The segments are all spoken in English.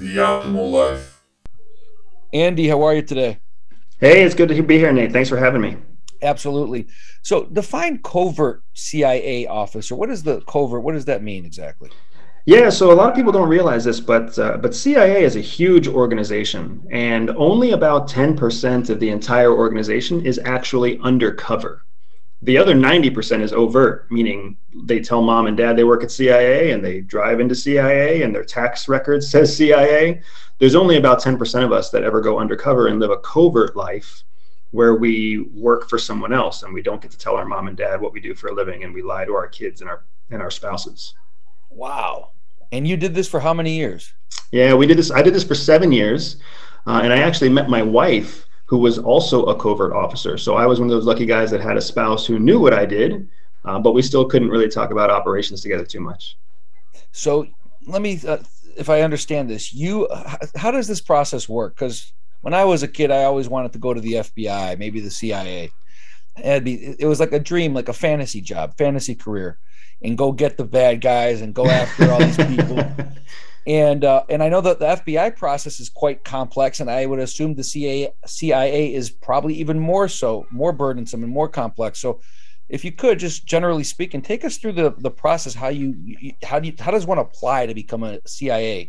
the optimal life. Andy, how are you today? Hey, it's good to be here, Nate. Thanks for having me. Absolutely. So, define covert CIA officer. What is the covert? What does that mean exactly? Yeah, so a lot of people don't realize this, but uh, but CIA is a huge organization, and only about ten percent of the entire organization is actually undercover. The other ninety percent is overt, meaning they tell mom and dad they work at CIA, and they drive into CIA, and their tax record says CIA. There's only about ten percent of us that ever go undercover and live a covert life, where we work for someone else, and we don't get to tell our mom and dad what we do for a living, and we lie to our kids and our and our spouses. Wow. And you did this for how many years? Yeah, we did this. I did this for seven years. Uh, and I actually met my wife, who was also a covert officer. So I was one of those lucky guys that had a spouse who knew what I did, uh, but we still couldn't really talk about operations together too much. So let me, uh, if I understand this, you, how does this process work? Because when I was a kid, I always wanted to go to the FBI, maybe the CIA. It'd be, it was like a dream, like a fantasy job, fantasy career and go get the bad guys and go after all these people. And uh, and I know that the FBI process is quite complex, and I would assume the CIA, CIA is probably even more so, more burdensome and more complex. So, if you could just generally speaking, take us through the the process. How you how do you, how does one apply to become a CIA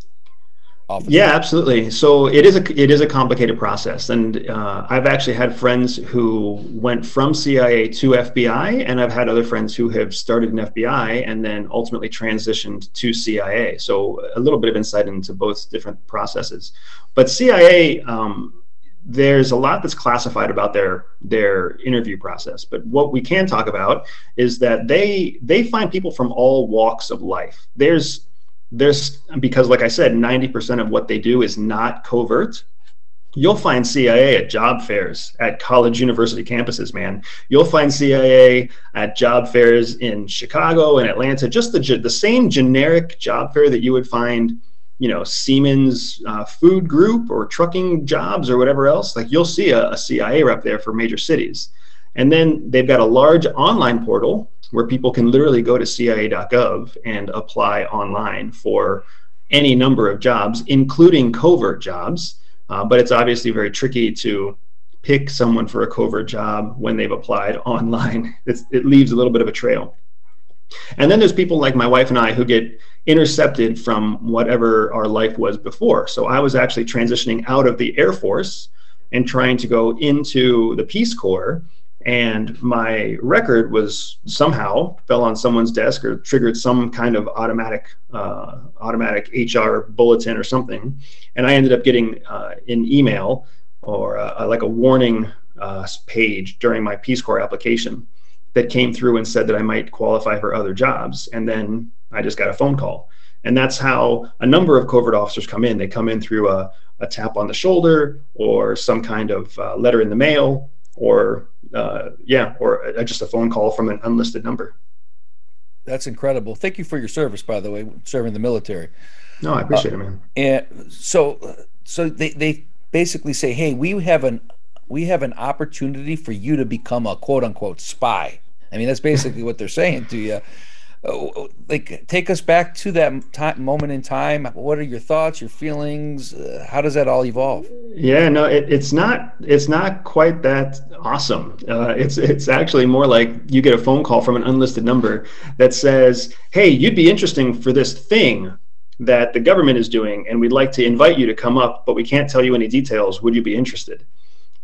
officer? Yeah, absolutely. So it is a it is a complicated process, and uh, I've actually had friends who went from CIA to FBI, and I've had other friends who have started in FBI and then ultimately transitioned to CIA. So a little bit of insight into both different processes, but CIA. Um, there's a lot that's classified about their their interview process but what we can talk about is that they they find people from all walks of life there's there's because like i said 90% of what they do is not covert. You'll find cia at job fairs at college university campuses man. You'll find cia at job fairs in chicago and atlanta. Just the, the same generic job fair that you would find you know siemens uh, food group or trucking jobs or whatever else like you'll see a, a cia rep there for major cities. And then they've got a large online portal where people can literally go to CIA.gov and apply online for any number of jobs, including covert jobs. Uh, but it's obviously very tricky to pick someone for a covert job when they've applied online. It's, it leaves a little bit of a trail. And then there's people like my wife and I who get intercepted from whatever our life was before. So I was actually transitioning out of the Air Force and trying to go into the Peace Corps and my record was somehow fell on someone's desk or triggered some kind of automatic uh, automatic HR bulletin or something, and I ended up getting uh, an email or uh, like a warning uh, page during my Peace Corps application that came through and said that I might qualify for other jobs, and then I just got a phone call. And that's how a number of covert officers come in. They come in through a, a tap on the shoulder or some kind of uh, letter in the mail or uh, yeah, or just a phone call from an unlisted number. That's incredible. Thank you for your service, by the way, serving the military. No, I appreciate uh, it, man. And so, so they, they basically say, hey, we have an we have an opportunity for you to become a quote unquote spy. I mean, that's basically what they're saying to you. Like take us back to that time, moment in time. What are your thoughts your feelings? Uh, how does that all evolve? Yeah no it, it's not it's not quite that awesome. Uh, it's it's actually more like you get a phone call from an unlisted number that says hey you'd be interesting for this thing that the government is doing and we'd like to invite you to come up but we can't tell you any details. Would you be interested?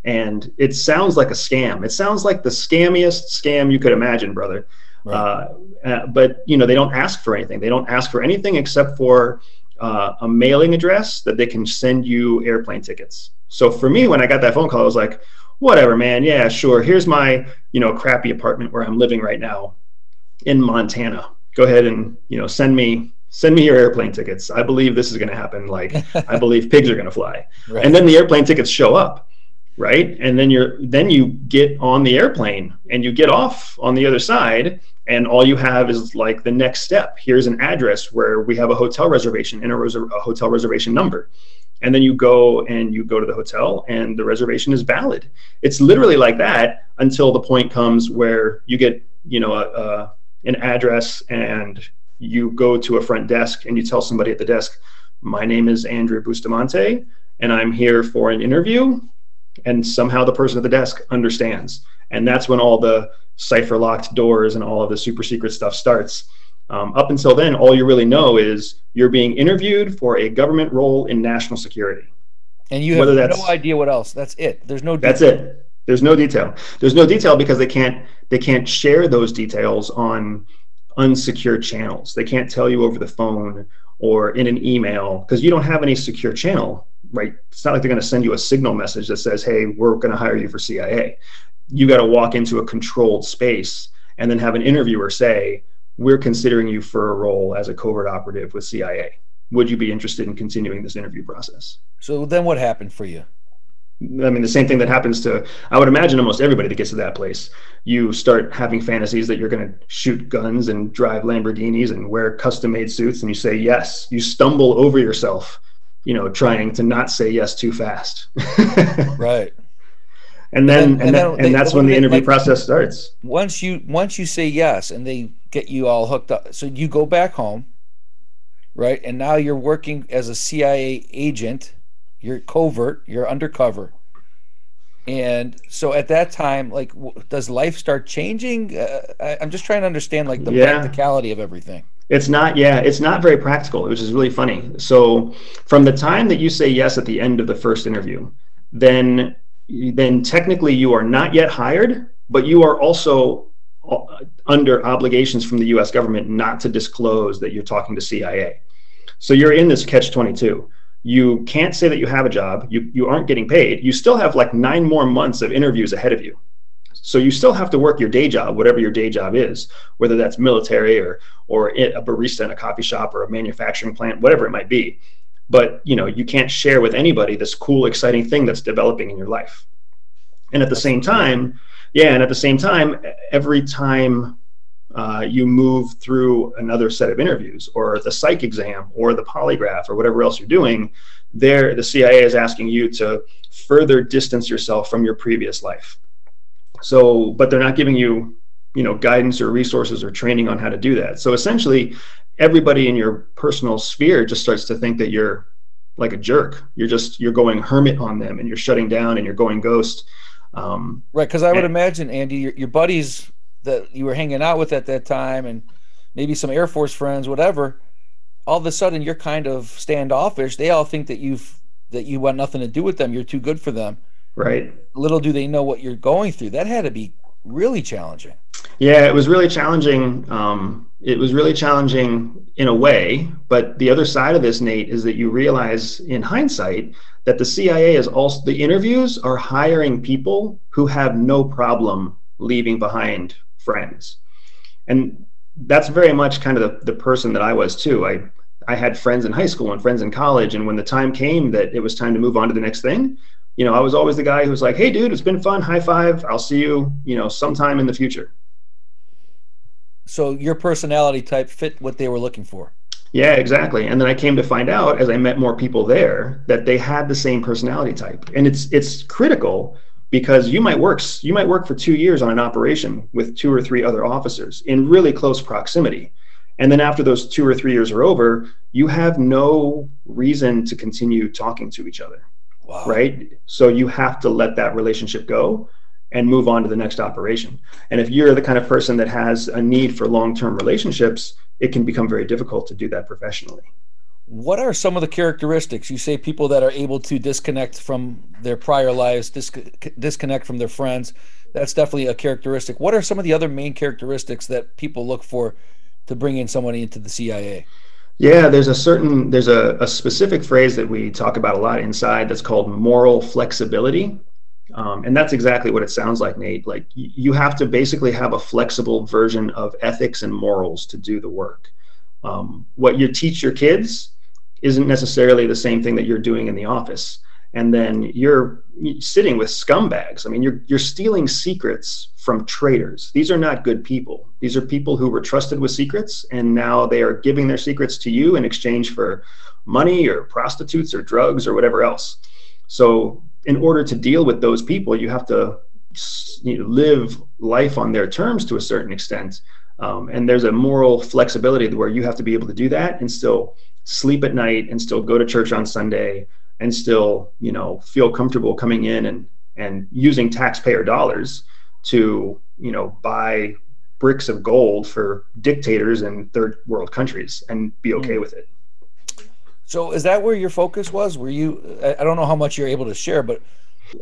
And it sounds like a scam. It sounds like the scammiest scam you could imagine brother Right. Uh, uh, but you know they don't ask for anything. They don't ask for anything except for uh, a mailing address that they can send you airplane tickets. So for me, when I got that phone call, I was like, whatever, man. Yeah, sure. Here's my you know crappy apartment where I'm living right now in Montana. Go ahead and you know send me send me your airplane tickets. I believe this is going to happen. Like I believe pigs are going to fly. Right. And then the airplane tickets show up right? And then you're then you get on the airplane and you get off on the other side and all you have is like the next step. Here's an address where we have a hotel reservation and a, res- a hotel reservation number. And then you go and you go to the hotel and the reservation is valid. It's literally like that until the point comes where you get you know a, a, an address and you go to a front desk and you tell somebody at the desk my name is Andrew Bustamante, and I'm here for an interview. And somehow the person at the desk understands. And that's when all the cipher locked doors and all of the super secret stuff starts. Um, up until then, all you really know is you're being interviewed for a government role in national security. And you have no idea what else. That's it. There's no. Detail. That's it. There's no detail. There's no detail because they can't they can't share those details on unsecured channels. They can't tell you over the phone or in an email because you don't have any secure channel, right? It's not like they're going to send you a signal message that says, "Hey, we're going to hire you for CIA." You got to walk into a controlled space and then have an interviewer say, "We're considering you for a role as a covert operative with CIA. Would you be interested in continuing this interview process?" So then, what happened for you? I mean, the same thing that happens to, I would imagine, almost everybody that gets to that place. You start having fantasies that you're going to shoot guns and drive Lamborghinis and wear custom made suits, and you say yes. You stumble over yourself, you know, trying to not say yes too fast. right. And then, and, and, and, then, and that's when the interview like, process starts. Once you once you say yes, and they get you all hooked up, so you go back home, right? And now you're working as a CIA agent you're covert, you're undercover. And so at that time, like, does life start changing? Uh, I, am just trying to understand, like, the yeah. practicality of everything. It's not, yeah, it's not very practical, which is really funny. So, from the time that you say yes at the end of the first interview, then, then technically you are not yet hired, but you are also uh, under obligations from the U.S. government not to disclose that you're talking to CIA. So you're in this catch 22 you can't say that you have a job you, you aren't getting paid you still have like nine more months of interviews ahead of you so you still have to work your day job whatever your day job is whether that's military or or a barista in a coffee shop or a manufacturing plant whatever it might be. But you know you can't share with anybody this cool exciting thing that's developing in your life. And at the same time yeah and at the same time every time uh, you move through another set of interviews or the psych exam or the polygraph or whatever else you're doing, there the CIA is asking you to further distance yourself from your previous life. So, but they're not giving you, you know, guidance or resources or training on how to do that. So essentially, everybody in your personal sphere just starts to think that you're like a jerk. You're just you're going hermit on them and you're shutting down and you're going ghost. Um, right, because I would and, imagine Andy, your, your buddies that you were hanging out with at that time and maybe some Air Force friends, whatever, all of a sudden you're kind of standoffish. They all think that you've that you want nothing to do with them. You're too good for them. Right. Little do they know what you're going through. That had to be really challenging. Yeah, it was really challenging. Um, it was really challenging in a way, but the other side of this, Nate, is that you realize in hindsight that the CIA is also the interviews are hiring people who have no problem leaving behind friends. And that's very much kind of the, the person that I was too. I I had friends in high school and friends in college, and when the time came that it was time to move on to the next thing, you know, I was always the guy who was like, "Hey, dude, it's been fun. High five. I'll see you, you know, sometime in the future." So your personality type fit what they were looking for. Yeah, exactly. And then I came to find out as I met more people there that they had the same personality type, and it's it's critical because you might work you might work for two years on an operation with two or three other officers in really close proximity and then after those two or three years are over you have no reason to continue talking to each other wow. right? So you have to let that relationship go and move on to the next operation. And if you're the kind of person that has a need for long-term relationships it can become very difficult to do that professionally. What are some of the characteristics? You say people that are able to disconnect from their prior lives dis- disconnect from their friends. That's definitely a characteristic. What are some of the other main characteristics that people look for to bring in somebody into the cia yeah there's a certain there's a, a specific phrase that we talk about a lot inside that's called moral flexibility. Um, and that's exactly what it sounds like nate. Like you have to basically have a flexible version of ethics and morals to do the work. Um, what you teach your kids isn't necessarily the same thing that you're doing in the office and then you're sitting with scumbags. I mean you're you're stealing secrets from traitors. These are not good people. These are people who were trusted with secrets and now they are giving their secrets to you in exchange for money or prostitutes or drugs or whatever else. So in order to deal with those people you have to you know, live life on their terms to a certain extent. Um, and there's a moral flexibility where you have to be able to do that and still sleep at night and still go to church on Sunday and still, you know, feel comfortable coming in and and using taxpayer dollars to, you know, buy bricks of gold for dictators in third world countries and be okay mm. with it. So is that where your focus was? Were you I don't know how much you're able to share, but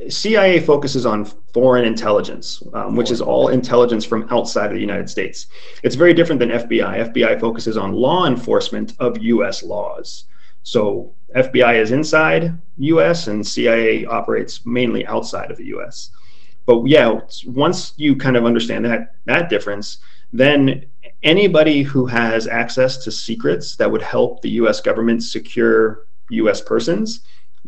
CIA focuses on foreign intelligence, um, which is all intelligence from outside of the United States. It's very different than FBI. FBI focuses on law enforcement of US laws. So FBI is inside US and CIA operates mainly outside of the US. But yeah, once you kind of understand that that difference, then anybody who has access to secrets that would help the US government secure US persons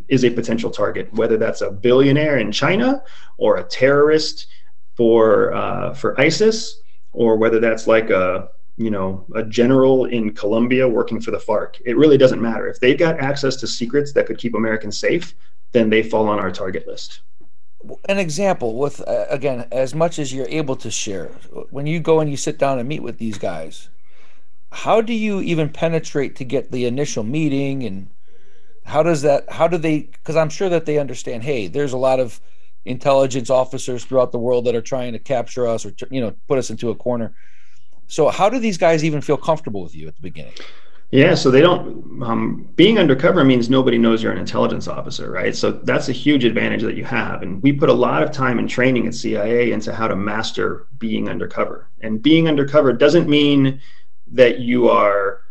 is a potential target, whether that's a billionaire in China or a terrorist for uh, for ISIS, or whether that's like a you know a general in Colombia working for the FARC. It really doesn't matter if they've got access to secrets that could keep Americans safe. Then they fall on our target list. An example with uh, again, as much as you're able to share, when you go and you sit down and meet with these guys, how do you even penetrate to get the initial meeting and how does that how do they because i'm sure that they understand hey there's a lot of intelligence officers throughout the world that are trying to capture us or you know put us into a corner so how do these guys even feel comfortable with you at the beginning? Yeah so they don't um, being undercover means nobody knows you're an intelligence officer right? So that's a huge advantage that you have. And we put a lot of time and training at cia into how to master being undercover. And being undercover doesn't mean that you are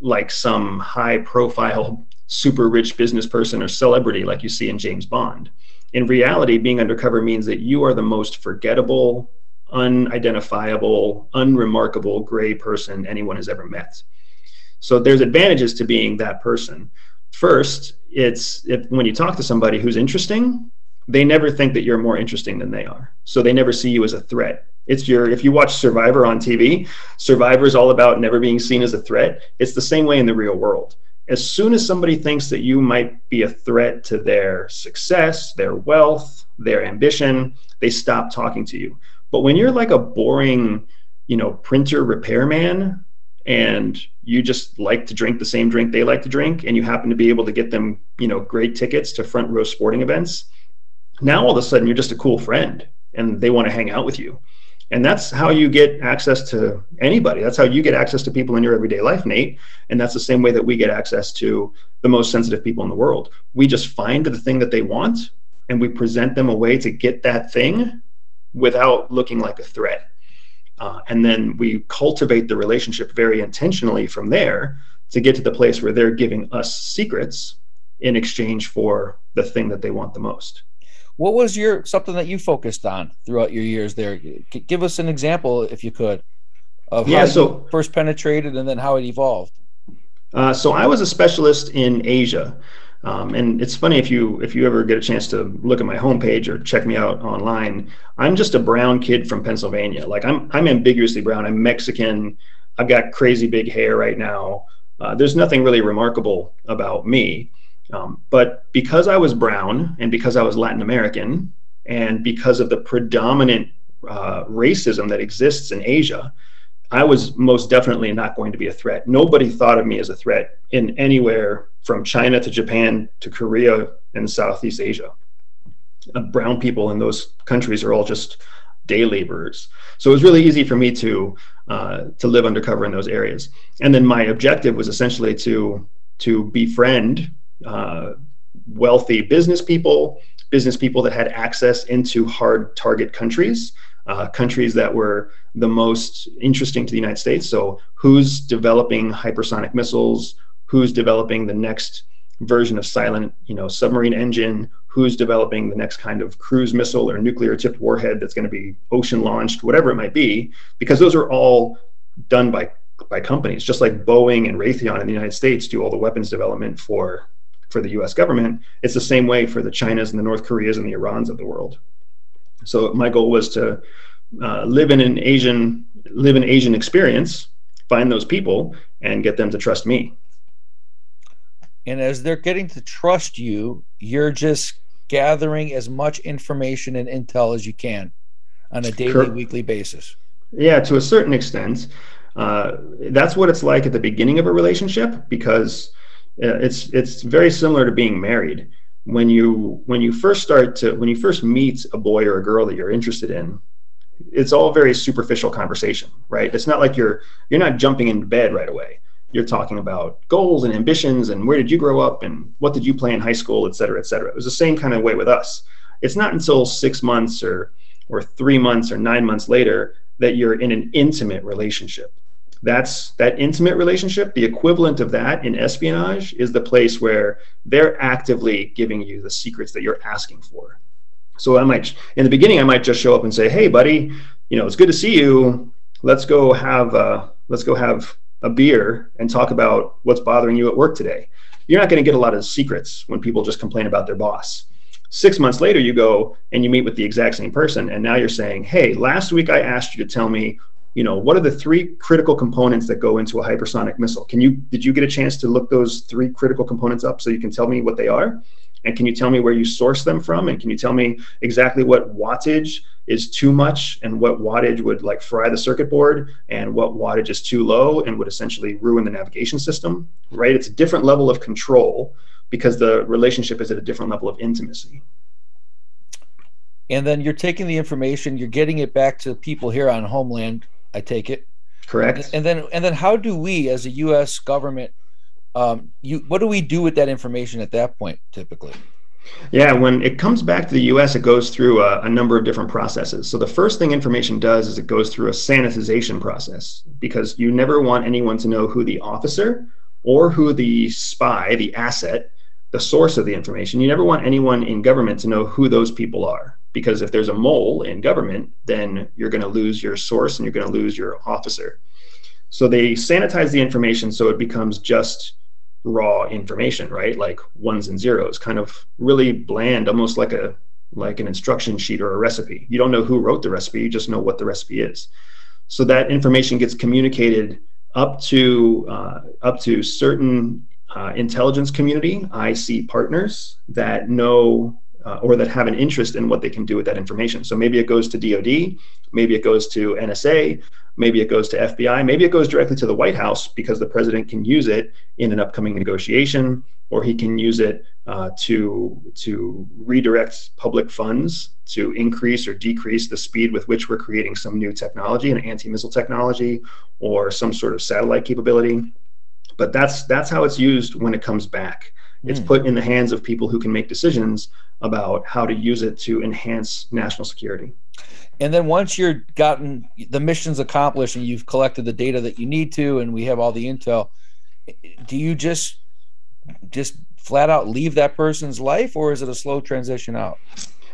like some high profile super rich business person or celebrity like you see in James Bond. In reality, being undercover means that you are the most forgettable, unidentifiable, unremarkable gray person anyone has ever met. So there's advantages to being that person. First, it's if, when you talk to somebody who's interesting, they never think that you're more interesting than they are. So they never see you as a threat. It's your if you watch Survivor on TV, Survivor is all about never being seen as a threat. It's the same way in the real world as soon as somebody thinks that you might be a threat to their success, their wealth, their ambition, they stop talking to you. But when you're like a boring, you know, printer repairman and you just like to drink the same drink they like to drink and you happen to be able to get them, you know, great tickets to front row sporting events, now all of a sudden you're just a cool friend and they want to hang out with you. And that's how you get access to anybody. That's how you get access to people in your everyday life nate. And that's the same way that we get access to the most sensitive people in the world. We just find the thing that they want and we present them a way to get that thing without looking like a threat uh, and then we cultivate the relationship very intentionally from there to get to the place where they're giving us secrets in exchange for the thing that they want the most what was your something that you focused on throughout your years there? Give us an example, if you could, of yeah, how so, first penetrated and then how it evolved. Uh, so I was a specialist in Asia. Um, and it's funny if you if you ever get a chance to look at my homepage or check me out online. I'm just a brown kid from Pennsylvania. Like I'm I'm ambiguously brown. I'm Mexican. I've got crazy big hair right now. Uh, there's nothing really remarkable about me. Um, but because I was brown and because I was Latin American and because of the predominant uh, racism that exists in Asia, I was most definitely not going to be a threat. Nobody thought of me as a threat in anywhere from China to Japan to Korea and Southeast Asia. Uh, brown people in those countries are all just day laborers. So it was really easy for me to uh, to live undercover in those areas. And then my objective was essentially to to befriend uh, wealthy business people, business people that had access into hard target countries, uh, countries that were the most interesting to the United States. So, who's developing hypersonic missiles? Who's developing the next version of silent, you know, submarine engine? Who's developing the next kind of cruise missile or nuclear tipped warhead that's going to be ocean launched, whatever it might be? Because those are all done by by companies, just like Boeing and Raytheon in the United States do all the weapons development for for the US government. It's the same way for the Chinas and the North Koreas and the Irans of the world. So my goal was to uh, live in an Asian live an Asian experience, find those people, and get them to trust me. And as they're getting to trust you, you're just gathering as much information and intel as you can on a daily, weekly basis. Yeah, to a certain extent. Uh, that's what it's like at the beginning of a relationship because Uh, it's it's very similar to being married. When you when you first start to when you first meet a boy or a girl that you're interested in, it's all very superficial conversation, right? It's not like you're you're not jumping into bed right away. You're talking about goals and ambitions and where did you grow up and what did you play in high school, et cetera, et cetera. It was the same kind of way with us. It's not until six months or or three months or nine months later that you're in an intimate relationship. That's that intimate relationship. The equivalent of that in espionage is the place where they're actively giving you the secrets that you're asking for. So I might, in the beginning, I might just show up and say, "Hey, buddy, you know, it's good to see you. Let's go have uh, let's go have a beer and talk about what's bothering you at work today." You're not going to get a lot of secrets when people just complain about their boss. Six months later, you go and you meet with the exact same person, and now you're saying, "Hey, last week I asked you to tell me you know what are the three critical components that go into a hypersonic missile? Can you did you get a chance to look those three critical components up so you can tell me what they are? And can you tell me where you source them from? And can you tell me exactly what wattage is too much and what wattage would like fry the circuit board and what wattage is too low and would essentially ruin the navigation system right? It's a different level of control because the relationship is at a different level of intimacy. And then you're taking the information you're getting it back to people here on homeland I take it. Correct. And then and then how do we as a US government um you what do we do with that information at that point typically? Yeah, when it comes back to the US, it goes through a, a, number of different processes. So, the first thing information does is it goes through a sanitization process because you never want anyone to know who the officer or who the spy, the asset, the source of the information. You never want anyone in government to know who those people are because if there's a mole in government, then you're going to lose your source and you're going to lose your officer. So they sanitize the information so it becomes just raw information, right? Like ones and zeros, kind of really bland, almost like a like an instruction sheet or a recipe. You don't know who wrote the recipe, you just know what the recipe is. So that information gets communicated up to uh, up to certain uh, intelligence community IC partners that know uh, or that have an interest in what they can do with that information. So maybe it goes to DoD, maybe it goes to NSA, maybe it goes to FBI, maybe it goes directly to the White House because the president can use it in an upcoming negotiation, or he can use it uh, to to redirect public funds to increase or decrease the speed with which we're creating some new technology, an anti-missile technology, or some sort of satellite capability. But that's that's how it's used when it comes back. It's mm. put in the hands of people who can make decisions about how to use it to enhance national security. And then once you're gotten the missions accomplished and you've collected the data that you need to, and we have all the intel, do you just just flat out leave that person's life, or is it a slow transition out?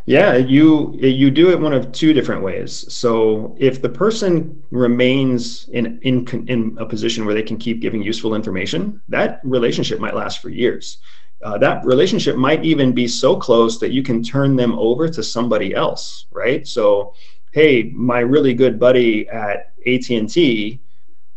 Yeah, you you do it one of two different ways. So if the person remains in in in a position where they can keep giving useful information, that relationship might last for years uh, that relationship might even be so close that you can turn them over to somebody else right so hey my really good buddy at at&t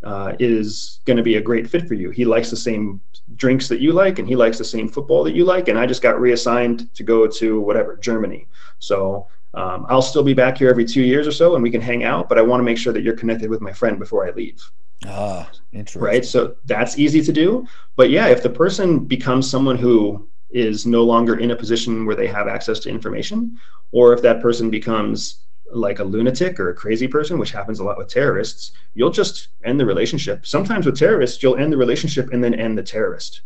uh, is going to be a great fit for you he likes the same drinks that you like and he likes the same football that you like and i just got reassigned to go to whatever germany so um, i'll still be back here every two years or so and we can hang out but i want to make sure that you're connected with my friend before i leave Ah, interesting. Right. So that's easy to do. But yeah, if the person becomes someone who is no longer in a position where they have access to information, or if that person becomes like a lunatic or a crazy person, which happens a lot with terrorists, you'll just end the relationship. Sometimes with terrorists, you'll end the relationship and then end the terrorist.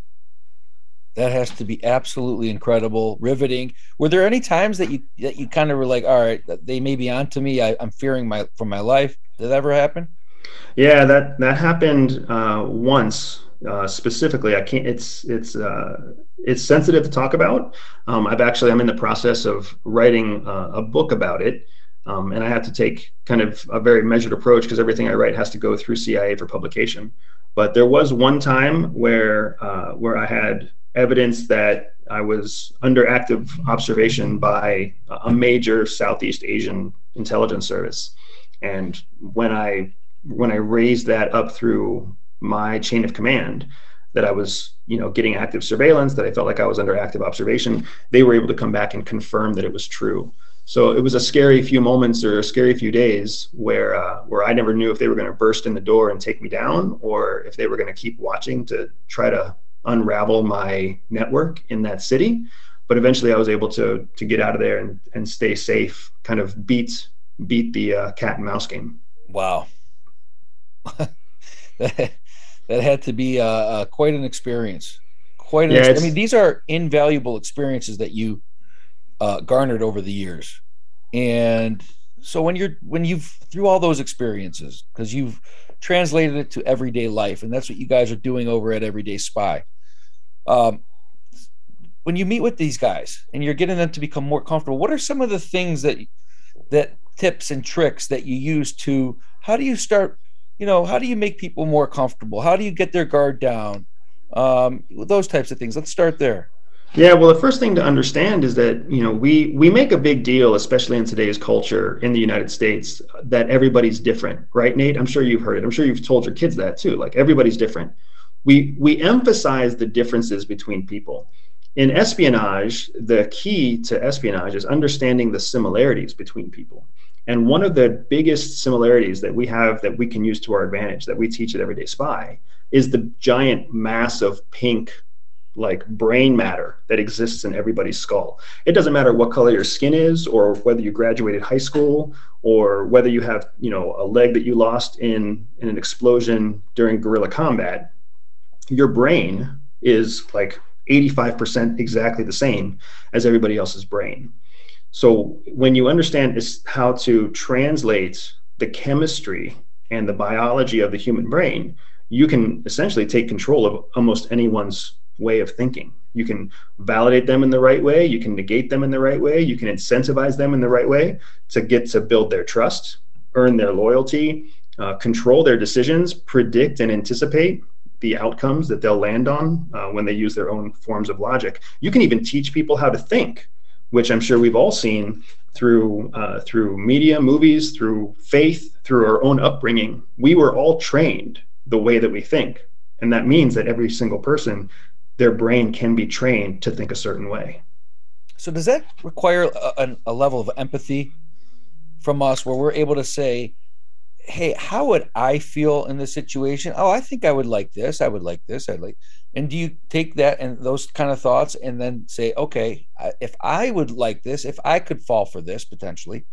That has to be absolutely incredible, riveting. Were there any times that you that you kind of were like, all right, they may be onto me. I, I'm fearing my for my life. Did that ever happen? Yeah, that that happened uh, once uh, specifically. I can't. It's it's uh, it's sensitive to talk about. Um, I've actually I'm in the process of writing uh, a book about it, um, and I have to take kind of a very measured approach because everything I write has to go through CIA for publication. But there was one time where uh, where I had evidence that I was under active observation by a major Southeast Asian intelligence service. And when I when I raised that up through my chain of command, that I was, you know, getting active surveillance, that I felt like I was under active observation, they were able to come back and confirm that it was true. So it was a scary few moments or a scary few days where uh, where I never knew if they were going to burst in the door and take me down, or if they were going to keep watching to try to unravel my network in that city. But eventually, I was able to to get out of there and and stay safe. Kind of beat beat the uh, cat and mouse game. Wow, that, had to be uh, uh, quite an experience. Quite an. Yeah, I mean, these are invaluable experiences that you uh, garnered over the years, and so when you're when you've through all those experiences because you've translated it to everyday life and that's what you guys are doing over at everyday spy um, when you meet with these guys and you're getting them to become more comfortable what are some of the things that that tips and tricks that you use to how do you start you know how do you make people more comfortable? How do you get their guard down? Um, those types of things. Let's start there yeah, well, the first thing to understand is that you know we we make a big deal, especially in today's culture in the United States, that everybody's different, right, Nate? I'm sure you've heard it. I'm sure you've told your kids that too. Like everybody's different. We we emphasize the differences between people. In espionage, the key to espionage is understanding the similarities between people. And one of the biggest similarities that we have that we can use to our advantage that we teach at Everyday Spy is the giant mass of pink like brain matter that exists in everybody's skull. It doesn't matter what color your skin is or whether you graduated high school or whether you have, you know, a leg that you lost in in an explosion during guerrilla combat. Your brain is like 85% exactly the same as everybody else's brain. So when you understand is how to translate the chemistry and the biology of the human brain, you can essentially take control of almost anyone's way of thinking. You can validate them in the right way, you can negate them in the right way, you can incentivize them in the right way to get to build their trust, earn their loyalty, uh, control their decisions, predict and anticipate the outcomes that they'll land on uh, when they use their own forms of logic. You can even teach people how to think, which I'm sure we've all seen through uh, through media, movies, through faith, through our own upbringing. We were all trained the way that we think, and that means that every single person their brain can be trained to think a certain way. So, does that require a, a, level of empathy from us where we're able to say, hey, how would I feel in this situation? Oh, I think I would like this. I would like this. I'd like. And do you take that and those kind of thoughts and then say, okay, if I would like this, if I could fall for this potentially,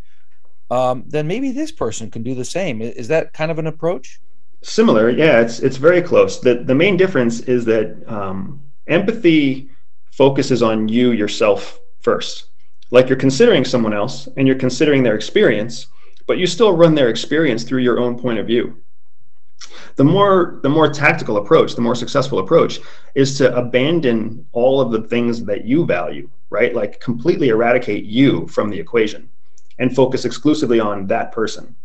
um, then maybe this person can do the same. Is that kind of an approach? Similar, yeah. It's it's very close. the The main difference is that um, Empathy focuses on you yourself first. Like you're considering someone else and you're considering their experience, but you still run their experience through your own point of view. The more the more tactical approach, the more successful approach is to abandon all of the things that you value, right? Like completely eradicate you from the equation and focus exclusively on that person.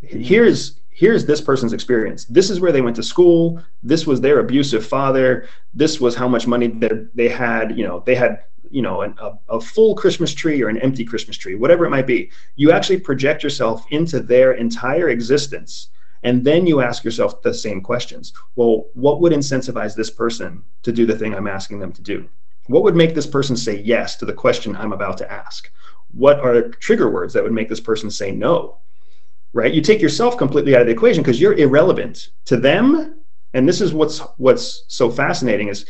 Here's here's this person's experience. This is where they went to school. This was their abusive father. This was how much money that they had. You know, they had you know an, a, a full Christmas tree or an empty Christmas tree, whatever it might be. You actually project yourself into their entire existence. And then you ask yourself the same questions. Well, what would incentivize this person to do the thing I'm asking them to do? What would make this person say yes to the question I'm about to ask? What are trigger words that would make this person say no? Right? You take yourself completely out of the equation because you're irrelevant to them. And this is what's what's so fascinating is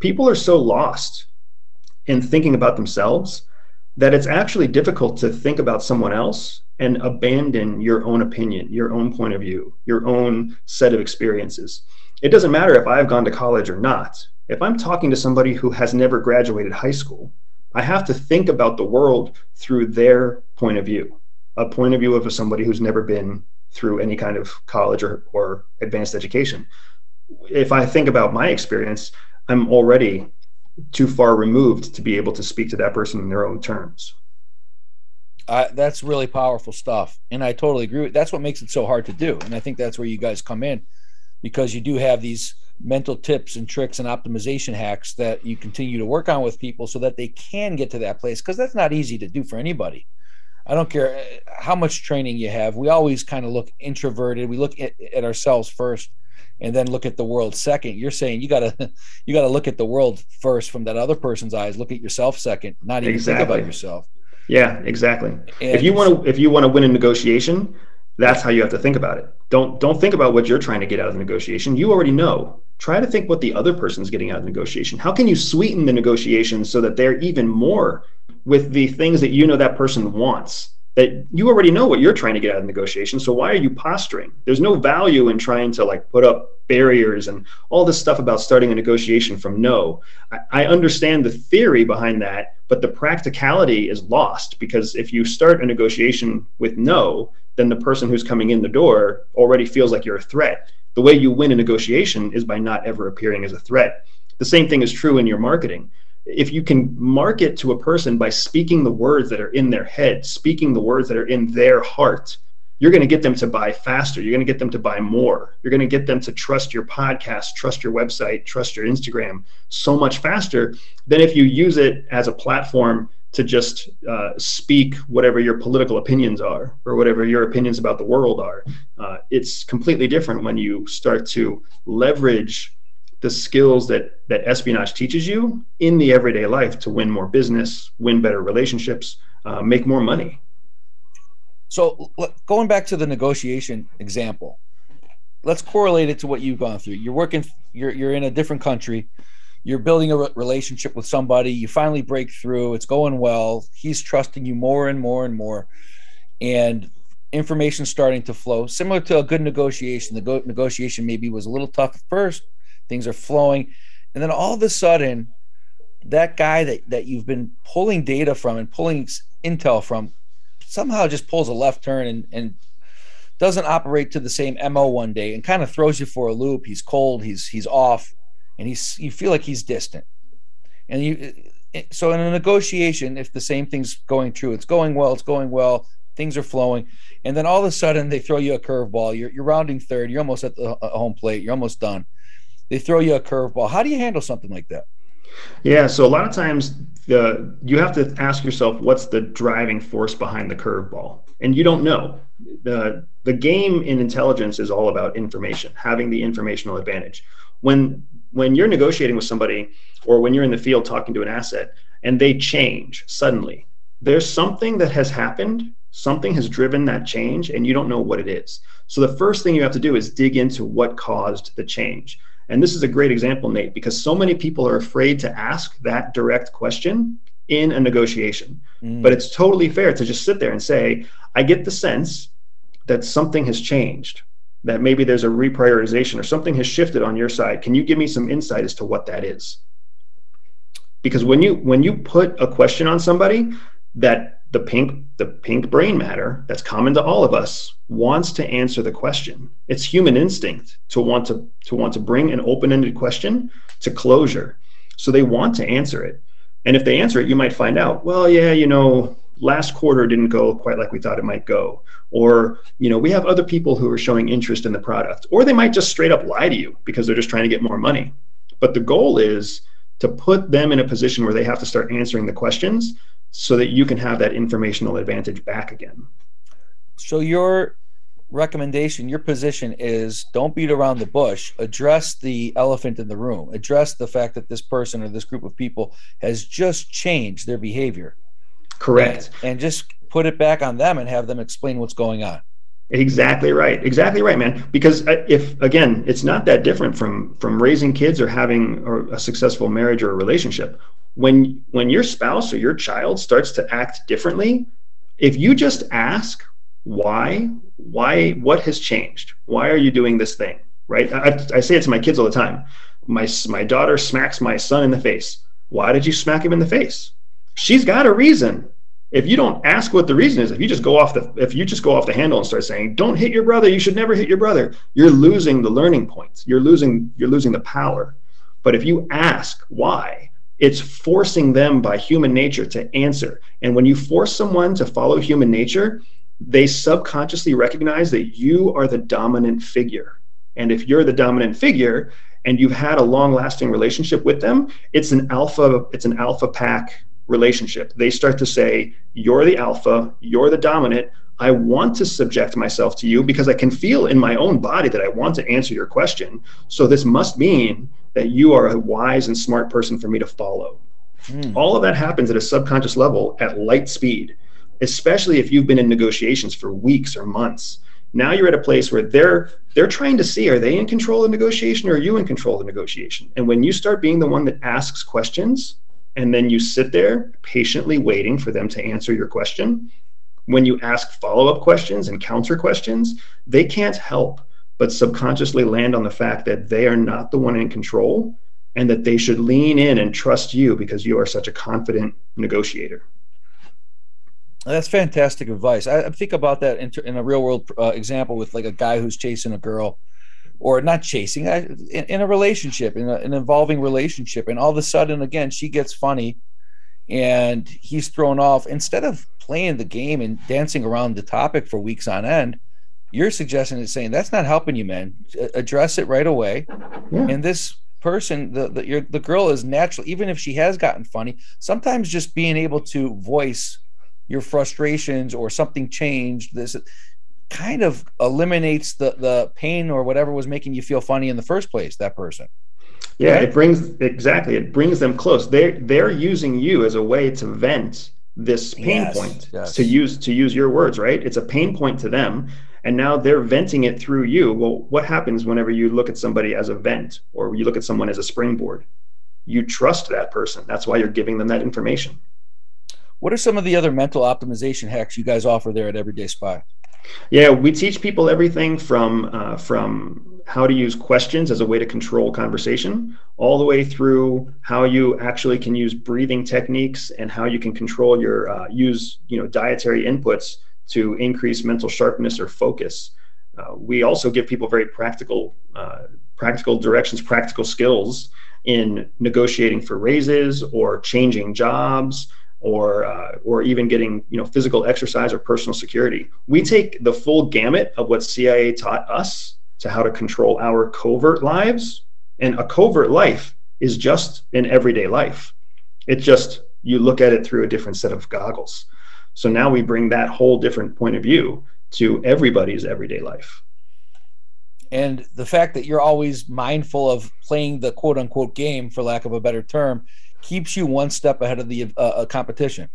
people are so lost in thinking about themselves that it's actually difficult to think about someone else and abandon your own opinion, your own point of view, your own set of experiences. It doesn't matter if I've gone to college or not. If I'm talking to somebody who has never graduated high school, I have to think about the world through their point of view a point of view of somebody who's never been through any kind of college or, or advanced education. If I think about my experience, I'm already too far removed to be able to speak to that person in their own terms. Uh, that's really powerful stuff, and I totally agree. That's what makes it so hard to do, and I think that's where you guys come in, because you do have these mental tips and tricks and optimization hacks that you continue to work on with people so that they can get to that place. Because that's not easy to do for anybody. I don't care uh, how much training you have. We always kind of look introverted. We look at, at, ourselves first and then look at the world second. You're saying you gotta you gotta look at the world first from that other person's eyes. Look at yourself second, not even exactly. think about yourself. Yeah, exactly. And if you want to if you want to win a negotiation, That's how you have to think about it. Don't don't think about what you're trying to get out of the negotiation. You already know. Try to think what the other person's getting out of the negotiation. How can you sweeten the negotiation so that they're even more with the things that you know that person wants? That you already know what you're trying to get out of the negotiation. So why are you posturing? There's no value in trying to like put up barriers and all this stuff about starting a negotiation from no. I, I understand the theory behind that, but the practicality is lost because if you start a negotiation with no, then the person who's coming in the door already feels like you're a threat. The way you win a negotiation is by not ever appearing as a threat. The same thing is true in your marketing. If you can market to a person by speaking the words that are in their head, speaking the words that are in their heart, you're going to get them to buy faster. You're going to get them to buy more. You're going to get them to trust your podcast, trust your website, trust your Instagram so much faster than if you use it as a platform to just uh, speak whatever your political opinions are or whatever your opinions about the world are. Uh, it's completely different when you start to leverage the skills that that espionage teaches you in the everyday life to win more business, win better relationships, uh, make more money. So going back to the negotiation example, let's correlate it to what you've gone through. You're working, you're you're in a different country. You're building a relationship with somebody. You finally break through. It's going well. He's trusting you more and more and more. And information starting to flow. Similar to a good negotiation. The go- negotiation maybe was a little tough at first things are flowing. And then all of a sudden that guy that, that you've been pulling data from and pulling intel from somehow just pulls a left turn and, and doesn't operate to the same mo one day and kind of throws you for a loop. He's cold he's he's off and he's you feel like he's distant. And you eh, so in a negotiation if the same thing's going true it's going well it's going well things are flowing and then all of a sudden they throw you a curveball. You're, you're rounding third you're almost at the uh, home plate you're almost done they throw you a curveball. How do you handle something like that? Yeah so a lot of times the you have to ask yourself what's the driving force behind the curveball? And you don't know. The the game in intelligence is all about information having the informational advantage. When when you're negotiating with somebody or when you're in the field talking to an asset and they change suddenly, there's something that has happened, something has driven that change, and you don't know what it is. So the first thing you have to do is dig into what caused the change. And this is a great example, Nate, because so many people are afraid to ask that direct question in a negotiation. Mm. But it's totally fair to just sit there and say, I get the sense that something has changed that maybe there's a reprioritization or something has shifted on your side can you give me some insight as to what that is because when you when you put a question on somebody that the pink the pink brain matter that's common to all of us wants to answer the question. It's human instinct to want to to want to bring an open-ended question to closure. So they want to answer it. And if they answer it you might find out well yeah you know last quarter didn't go quite like we thought it might go. Or you know we have other people who are showing interest in the product. Or they might just straight up lie to you because they're just trying to get more money. But the goal is to put them in a position where they have to start answering the questions so that you can have that informational advantage back again so your recommendation your position is don't beat around the bush address the elephant in the room address the fact that this person or this group of people has just changed their behavior Correct. And, and just put it back on them and have them explain what's going on. Exactly right. Exactly right, man. Because uh, if again, it's not that different from from raising kids or having or a successful marriage or a relationship. When when your spouse or your child starts to act differently, if you just ask why, why, what has changed? Why are you doing this thing? Right? I, I say it to my kids all the time. My my daughter smacks my son in the face. Why did you smack him in the face? she's got a reason. If you don't ask what the reason is, if you just go off the if you just go off the handle and start saying, "Don't hit your brother. You should never hit your brother," you're losing the learning points. You're losing you're losing the power. But if you ask why, it's forcing them by human nature to answer. And when you force someone to follow human nature, they subconsciously recognize that you are the dominant figure. And if you're the dominant figure and you've had a long lasting relationship with them, it's an alpha, it's an alpha pack relationship. They start to say, You're the alpha, you're the dominant. I want to subject myself to you because I can feel in my own body that I want to answer your question. So this must mean that you are a wise and smart person for me to follow. Mm. All of that happens at a subconscious level at light speed, especially if you've been in negotiations for weeks or months. Now you're at a place where they're they're trying to see are they in control of negotiation or are you in control of negotiation? And when you start being the one that asks questions and then you sit there patiently waiting for them to answer your question, when you ask follow-up questions and counter questions, they can't help but subconsciously land on the fact that they are not the one in control and that they should lean in and trust you because you are such a confident negotiator. That's fantastic advice. I, think about that in, in a real world uh, example with like a guy who's chasing a girl, or not chasing, I, in, in, a relationship, in a, an involving relationship, and all of a sudden, again, she gets funny, and he's thrown off. Instead of playing the game and dancing around the topic for weeks on end, you're suggesting is saying that's not helping you, man. Address it right away, yeah. and this person the the, the girl is natural even if she has gotten funny sometimes just being able to voice your frustrations or something changed this kind of eliminates the the pain or whatever was making you feel funny in the first place that person yeah right? it brings exactly it brings them close they're they're using you as a way to vent this pain yes, point yes. to use to use your words right? It's a pain point to them and now they're venting it through you. Well what happens whenever you look at somebody as a vent or you look at someone as a springboard? You trust that person. That's why you're giving them that information. What are some of the other mental optimization hacks you guys offer there at everyday spy yeah we teach people everything from uh, from how to use questions as a way to control conversation all the way through how you actually can use breathing techniques and how you can control your uh, use you know dietary inputs to increase mental sharpness or focus. Uh, we also give people very practical, uh, practical directions, practical skills in negotiating for raises or changing jobs or uh, or even getting you know physical exercise or personal security. We take the full gamut of what CIA taught us to how to control our covert lives, and a covert life is just an everyday life. It's just you look at it through a different set of goggles. So now we bring that whole different point of view to everybody's everyday life. And the fact that you're always mindful of playing the quote unquote game, for lack of a better term, keeps you one step ahead of the uh, uh, competition.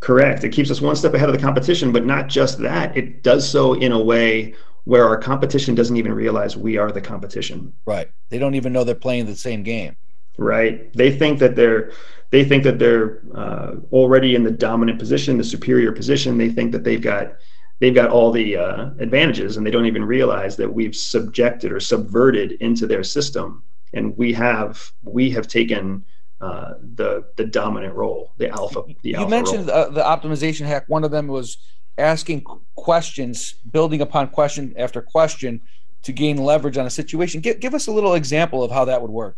Correct. It keeps us one step ahead of the competition, but not just that. It does so in a way where our competition doesn't even realize we are the competition. Right. They don't even know they're playing the same game. Right. They think that they're they think that they're uh, already in the dominant position, the superior position. They think that they've got they've got all the uh, advantages, and they don't even realize that we've subjected or subverted into their system, and we have we have taken uh, the the dominant role, the alpha. The you alpha mentioned the, the optimization hack. One of them was asking questions, building upon question after question to gain leverage on a situation. Give, give us a little example of how that would work.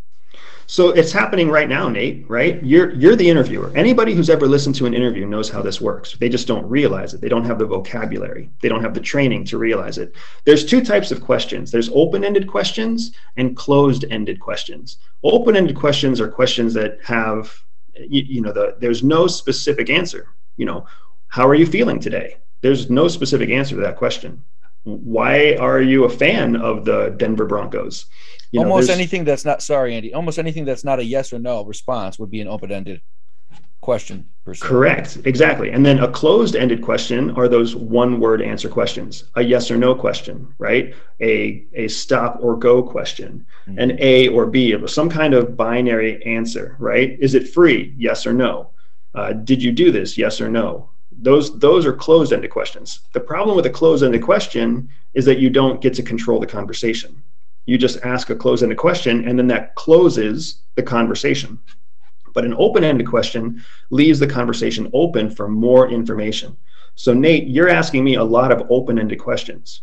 So it's happening right now, Nate, right? You're you're the interviewer. Anybody who's ever listened to an interview knows how this works. They just don't realize it. They don't have the vocabulary. They don't have the training to realize it. There's two types of questions. There's open-ended questions and closed-ended questions. Open-ended questions are questions that have you, you know the there's no specific answer. You know, how are you feeling today? There's no specific answer to that question. Why are you a fan of the Denver Broncos? You know, almost anything that's not sorry andy almost anything that's not a yes or no response would be an open-ended question correct exactly. And then a closed-ended question are those one word answer questions. A yes or no question right? A a stop or go question. Mm-hmm. an a or b some kind of binary answer right? Is it free? Yes or no. Uh, did you do this? Yes or no. Those those are closed-ended questions. The problem with a closed-ended question is that you don't get to control the conversation you just ask a close-ended question and then that closes the conversation. But an open-ended question leaves the conversation open for more information. So nate you're asking me a lot of open-ended questions.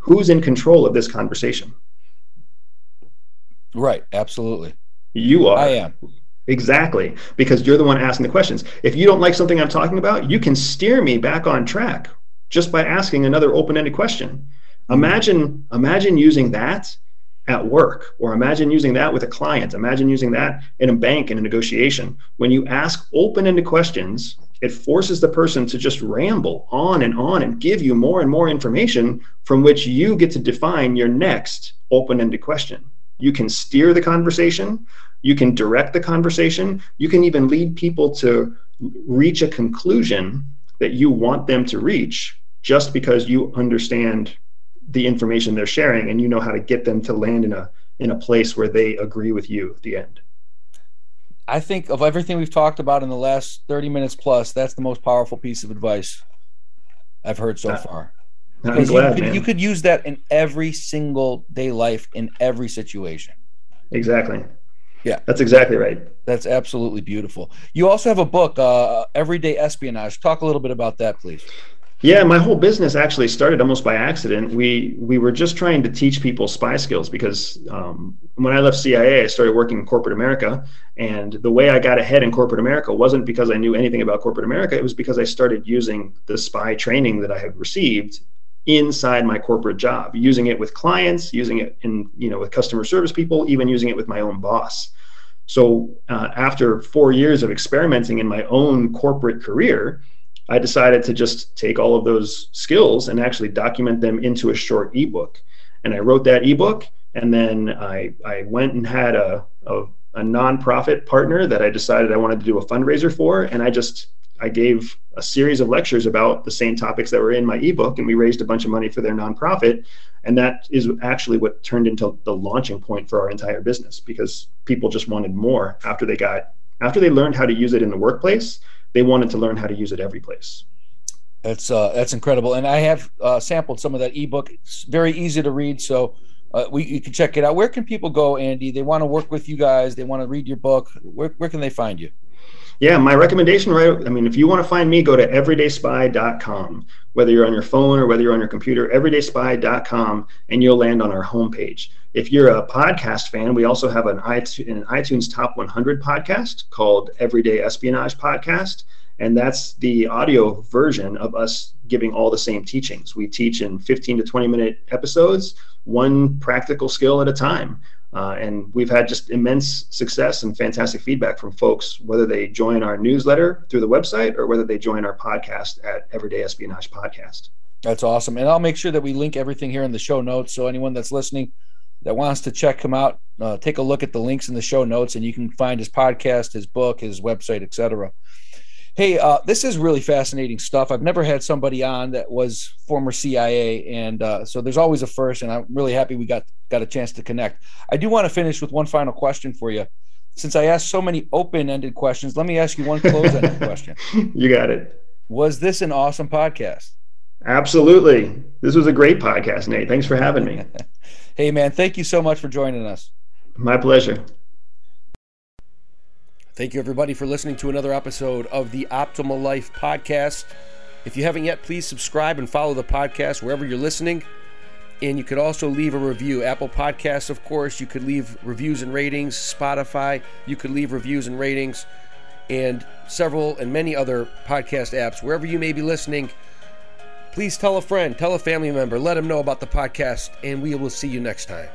Who's in control of this conversation? Right absolutely. You are. I am. Exactly because you're the one asking the questions. If you don't like something i'm talking about you can steer me back on track just by asking another open-ended question. Hmm. Imagine imagine using that at work or imagine using that with a client. Imagine using that in a bank in a negotiation. When you ask open-ended questions it forces the person to just ramble on and on and give you more and more information from which you get to define your next open-ended question. You can steer the conversation. You can direct the conversation. You can even lead people to reach a conclusion that you want them to reach just because you understand the information they're sharing and you know how to get them to land in a in a place where they agree with you at the end. I think of everything we've talked about in the last 30 minutes plus that's the most powerful piece of advice i've heard so far. I'm glad, you, could, you could use that in every single day life in every situation. Exactly. Yeah. That's exactly right. That's absolutely beautiful. You also have a book uh, everyday espionage. Talk a little bit about that please yeah, my whole business actually started almost by accident. We we were just trying to teach people spy skills because um, when I left CIA, I started working in corporate America, and the way I got ahead in corporate America wasn't because I knew anything about corporate America. It was because I started using the spy training that I had received inside my corporate job, using it with clients, using it in you know with customer service people, even using it with my own boss. So uh, after four years of experimenting in my own corporate career I decided to just take all of those skills and actually document them into a short ebook. And I wrote that ebook, and then I I went and had a a, a nonprofit partner that I decided I wanted to do a fundraiser for, and I just I gave a series of lectures about the same topics that were in my ebook, and we raised a bunch of money for their nonprofit. And that is actually what turned into the launching point for our entire business because people just wanted more after they got after they learned how to use it in the workplace they wanted to learn how to use it every place. That's uh, that's incredible, and I have uh, sampled some of that ebook. It's very easy to read, so uh, we you can check it out. Where can people go, Andy? They want to work with you guys. They want to read your book. Where where can they find you? Yeah, my recommendation, right? I mean, if you want to find me, go to everydayspy.com. Whether you're on your phone or whether you're on your computer, everydayspy.com, and you'll land on our homepage. If you're a podcast fan, we also have an iTunes, an iTunes Top 100 podcast called Everyday Espionage Podcast. And that's the audio version of us giving all the same teachings. We teach in 15 to 20 minute episodes, one practical skill at a time. Uh, and we've had just immense success and fantastic feedback from folks, whether they join our newsletter through the website or whether they join our podcast at Everyday Espionage Podcast. That's awesome. And I'll make sure that we link everything here in the show notes. So anyone that's listening that wants to check him out, uh, take a look at the links in the show notes, and you can find his podcast, his book, his website, etc. Hey, uh, this is really fascinating stuff. I've never had somebody on that was former CIA, and uh, so there's always a first. And I'm really happy we got got a chance to connect. I do want to finish with one final question for you. Since I asked so many open-ended questions, let me ask you one close-ended question. You got it. Was this an awesome podcast? Absolutely. This was a great podcast, Nate. Thanks for having me. hey, man, thank you so much for joining us. My pleasure. Thank you, everybody, for listening to another episode of the Optimal Life podcast. If you haven't yet, please subscribe and follow the podcast wherever you're listening. And you could also leave a review. Apple Podcasts, of course. You could leave reviews and ratings. Spotify, you could leave reviews and ratings. And several and many other podcast apps. Wherever you may be listening, Please tell a friend, tell a family member, let them know about the podcast, and we will see you next time.